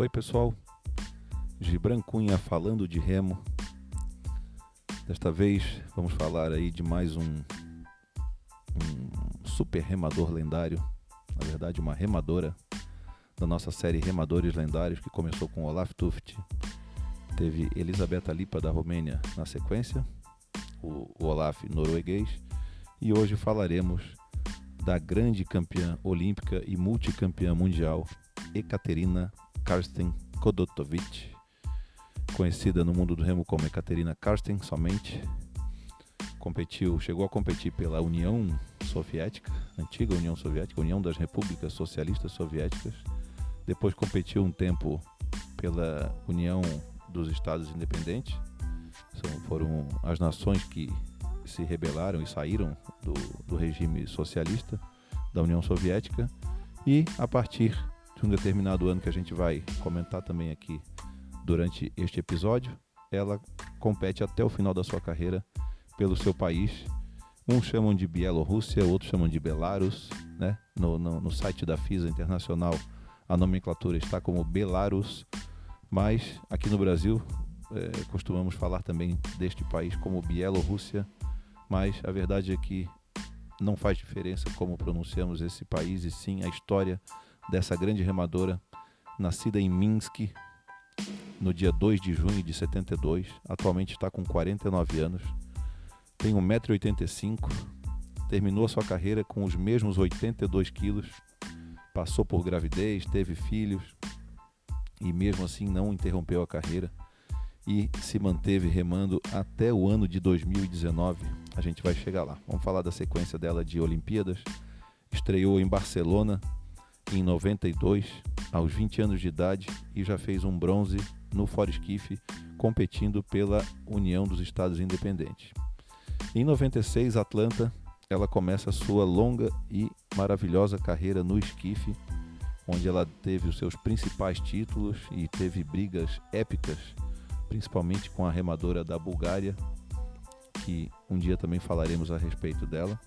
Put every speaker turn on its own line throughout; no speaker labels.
Oi, pessoal. Gibran Cunha falando de remo. Desta vez vamos falar aí de mais um, um super remador lendário, na verdade uma remadora da nossa série Remadores Lendários que começou com Olaf Tuft. Teve Elisabetta Lipa da Romênia na sequência, o, o Olaf norueguês, e hoje falaremos da grande campeã olímpica e multicampeã mundial Ekaterina Karsten Kodotovic, conhecida no mundo do remo como Ekaterina Karsten somente. Competiu, chegou a competir pela União Soviética, antiga União Soviética, União das Repúblicas Socialistas Soviéticas. Depois competiu um tempo pela União dos Estados Independentes. São, foram as nações que se rebelaram e saíram do, do regime socialista da União Soviética. E a partir de um determinado ano que a gente vai comentar também aqui durante este episódio, ela compete até o final da sua carreira pelo seu país. Uns chamam de Bielorrússia, outros chamam de Belarus. Né? No, no, no site da FISA Internacional, a nomenclatura está como Belarus, mas aqui no Brasil é, costumamos falar também deste país como Bielorrússia, mas a verdade é que não faz diferença como pronunciamos esse país e sim a história dessa grande remadora, nascida em Minsk no dia 2 de junho de 72, atualmente está com 49 anos, tem 1,85m, terminou sua carreira com os mesmos 82 quilos, passou por gravidez, teve filhos e mesmo assim não interrompeu a carreira e se manteve remando até o ano de 2019. A gente vai chegar lá. Vamos falar da sequência dela de Olimpíadas. Estreou em Barcelona em 92, aos 20 anos de idade, e já fez um bronze no Foresquife, competindo pela União dos Estados Independentes. Em 96, Atlanta, ela começa sua longa e maravilhosa carreira no esquife, onde ela teve os seus principais títulos e teve brigas épicas, principalmente com a remadora da Bulgária, que um dia também falaremos a respeito dela,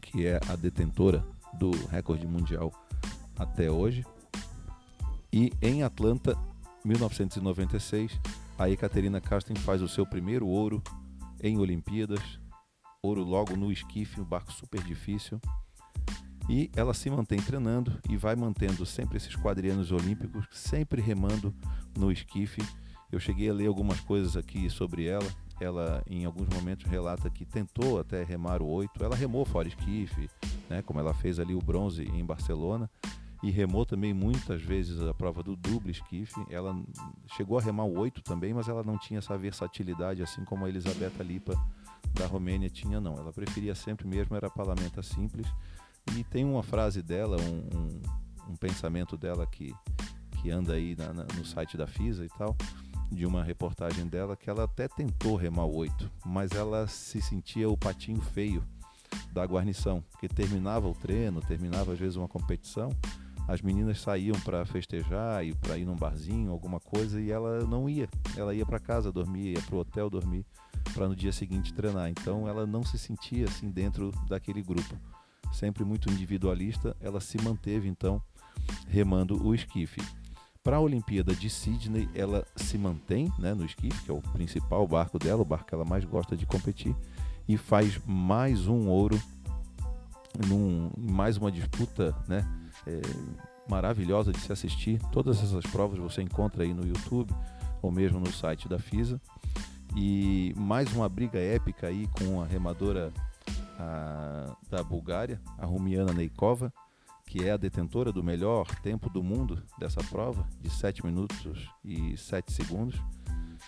que é a detentora do recorde mundial até hoje. E em Atlanta, 1996, a Ekaterina Karsten faz o seu primeiro ouro em Olimpíadas, ouro logo no esquife, um barco super difícil. E ela se mantém treinando e vai mantendo sempre esses quadrianos olímpicos, sempre remando no esquife. Eu cheguei a ler algumas coisas aqui sobre ela. Ela, em alguns momentos, relata que tentou até remar o 8. Ela remou fora esquife, né, como ela fez ali o bronze em Barcelona e remou também muitas vezes a prova do duplo esquife. Ela chegou a remar o 8 também, mas ela não tinha essa versatilidade assim como a Elisabetta Lipa da Romênia tinha, não. Ela preferia sempre mesmo, era palamenta simples. E tem uma frase dela, um, um, um pensamento dela que, que anda aí na, na, no site da FISA e tal, de uma reportagem dela, que ela até tentou remar o 8, mas ela se sentia o patinho feio da guarnição, porque terminava o treino, terminava às vezes uma competição, as meninas saíam para festejar e para ir num barzinho, alguma coisa, e ela não ia. Ela ia para casa dormir, ia para o hotel dormir, para no dia seguinte treinar. Então ela não se sentia assim dentro daquele grupo. Sempre muito individualista, ela se manteve então remando o esquife. Para a Olimpíada de Sydney, ela se mantém né, no esquife, que é o principal barco dela, o barco que ela mais gosta de competir, e faz mais um ouro num, mais uma disputa né, é, maravilhosa de se assistir. Todas essas provas você encontra aí no YouTube ou mesmo no site da FISA. E mais uma briga épica aí com a remadora a, da Bulgária, a Rumiana Neikova, que é a detentora do melhor tempo do mundo dessa prova, de 7 minutos e 7 segundos,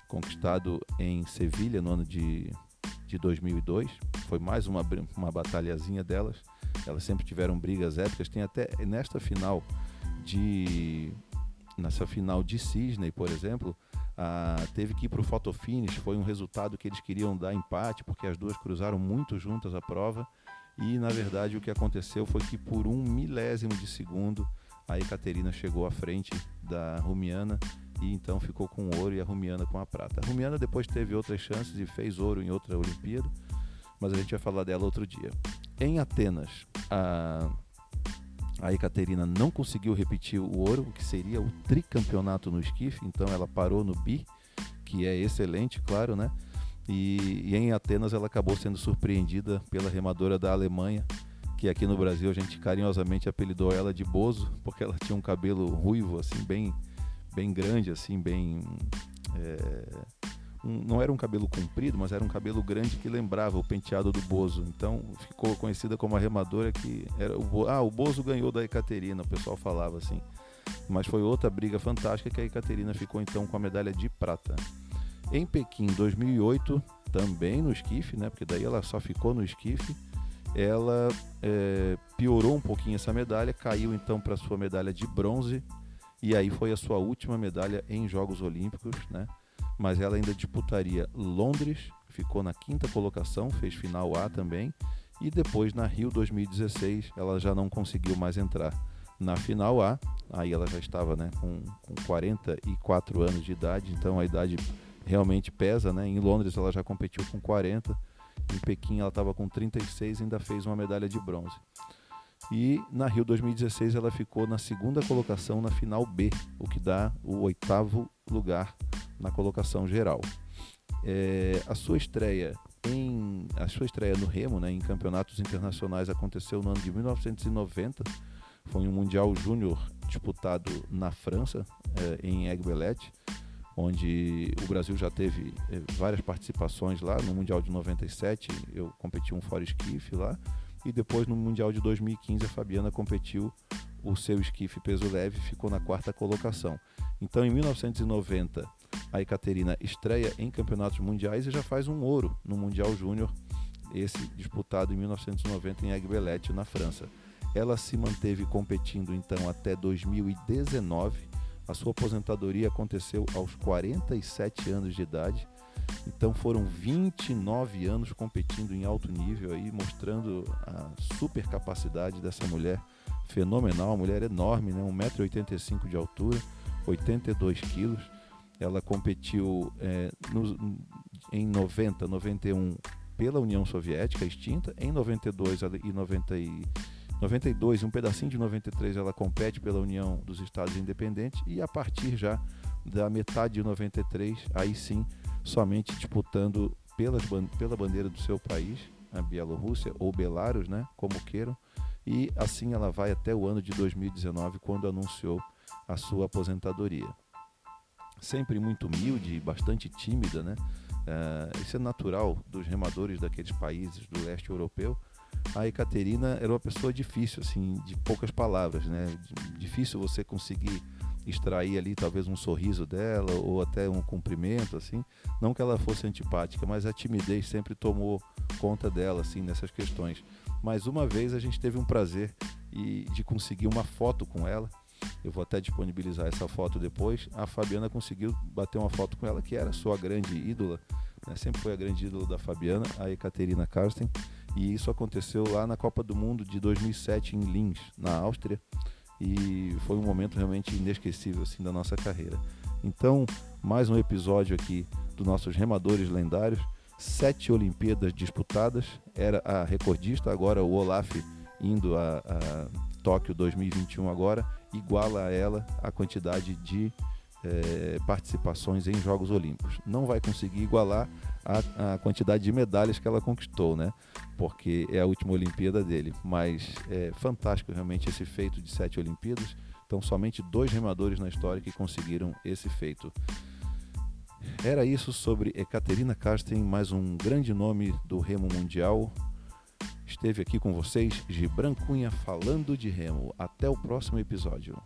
conquistado em Sevilha no ano de, de 2002. Foi mais uma, uma batalhazinha delas elas sempre tiveram brigas épicas. Tem até nesta final de nessa final de Sydney, por exemplo, teve que ir para o photo finish. Foi um resultado que eles queriam dar empate porque as duas cruzaram muito juntas a prova. E na verdade o que aconteceu foi que por um milésimo de segundo a Ekaterina chegou à frente da Rumiana e então ficou com o ouro e a Rumiana com a prata. A Rumiana depois teve outras chances e fez ouro em outra Olimpíada, mas a gente vai falar dela outro dia. Em Atenas, a, A Ekaterina não conseguiu repetir o ouro, que seria o tricampeonato no esquife, então ela parou no bi, que é excelente, claro, né? E, e, em Atenas ela acabou sendo surpreendida pela remadora da Alemanha, que aqui no Brasil a gente carinhosamente apelidou ela de Bozo, porque ela tinha um cabelo ruivo, assim, bem, bem grande, assim, bem. É, um, não era um cabelo comprido, mas era um cabelo grande que lembrava o penteado do Bozo. Então ficou conhecida como a remadora que era o, ah, o Bozo ganhou da Ekaterina, o pessoal falava assim. Mas foi outra briga fantástica que a Ekaterina ficou então com a medalha de prata. Em Pequim 2008, também no esquife, né? Porque daí ela só ficou no esquife. Ela é, piorou um pouquinho essa medalha, caiu então para sua medalha de bronze e aí foi a sua última medalha em Jogos Olímpicos, né? Mas ela ainda disputaria Londres, ficou na quinta colocação, fez final A também, e depois na Rio 2016 ela já não conseguiu mais entrar na final A. Aí ela já estava, né, com, com 44 anos de idade, então a idade realmente pesa, né? Em Londres ela já competiu com 40, em Pequim ela estava com 36 e ainda fez uma medalha de bronze. E na Rio 2016 ela ficou na segunda colocação na final B, o que dá o oitavo lugar na colocação geral. É, a sua estreia em a sua estreia no remo, né, em campeonatos internacionais aconteceu no ano de 1990. Foi um mundial júnior disputado na França, é, em Aiguebelette onde o Brasil já teve eh, várias participações lá no Mundial de 97, eu competi um fora esquife lá, e depois no Mundial de 2015 a Fabiana competiu o seu esquife peso leve ficou na quarta colocação. Então em 1990 a Ekaterina estreia em campeonatos mundiais e já faz um ouro no Mundial Júnior, esse disputado em 1990 em Aiguebelette, na França. Ela se manteve competindo então até 2019 a sua aposentadoria aconteceu aos 47 anos de idade. Então foram 29 anos competindo em alto nível aí, mostrando a super capacidade dessa mulher fenomenal, uma mulher enorme, né? 1,85m de altura, 82 quilos. Ela competiu é, no, em 90, 91 pela União Soviética extinta, em 92 e 90 92 e um pedacinho de 93 ela compete pela União dos Estados Independentes. E a partir já da metade de 93, aí sim, somente disputando pela bandeira do seu país, a Bielorrússia ou Belarus, né, como queiram, e assim ela vai até o ano de 2019, quando anunciou a sua aposentadoria. Sempre muito humilde bastante tímida, né? Uh, isso é natural dos remadores daqueles países do leste europeu, a Ekaterina era uma pessoa difícil, assim, de poucas palavras, né? Difícil você conseguir extrair ali talvez um sorriso dela ou até um cumprimento, assim. Não que ela fosse antipática, mas a timidez sempre tomou conta dela, assim, nessas questões. Mas uma vez a gente teve um prazer e de conseguir uma foto com ela. Eu vou até disponibilizar essa foto depois. A Fabiana conseguiu bater uma foto com ela, que era sua grande ídola, né? sempre foi a grande ídola da Fabiana, a Ekaterina Karsten. E isso aconteceu lá na Copa do Mundo de 2007 em Linz, na Áustria, e foi um momento realmente inesquecível assim da nossa carreira. Então, mais um episódio aqui dos nossos remadores lendários. Sete Olimpíadas disputadas, era a recordista, agora o Olaf indo a, a Tóquio 2021 agora, iguala a ela a quantidade de é, participações em Jogos Olímpicos. Não vai conseguir igualar a, a, quantidade de medalhas que ela conquistou, né? Porque é a última Olimpíada dele. Mas é fantástico realmente esse feito de sete Olimpíadas. Então, somente dois remadores na história que conseguiram esse feito. Era isso sobre Ekaterina Karsten, mais um grande nome do remo mundial. Esteve aqui com vocês, Gibran Cunha, falando de remo. Até o próximo episódio.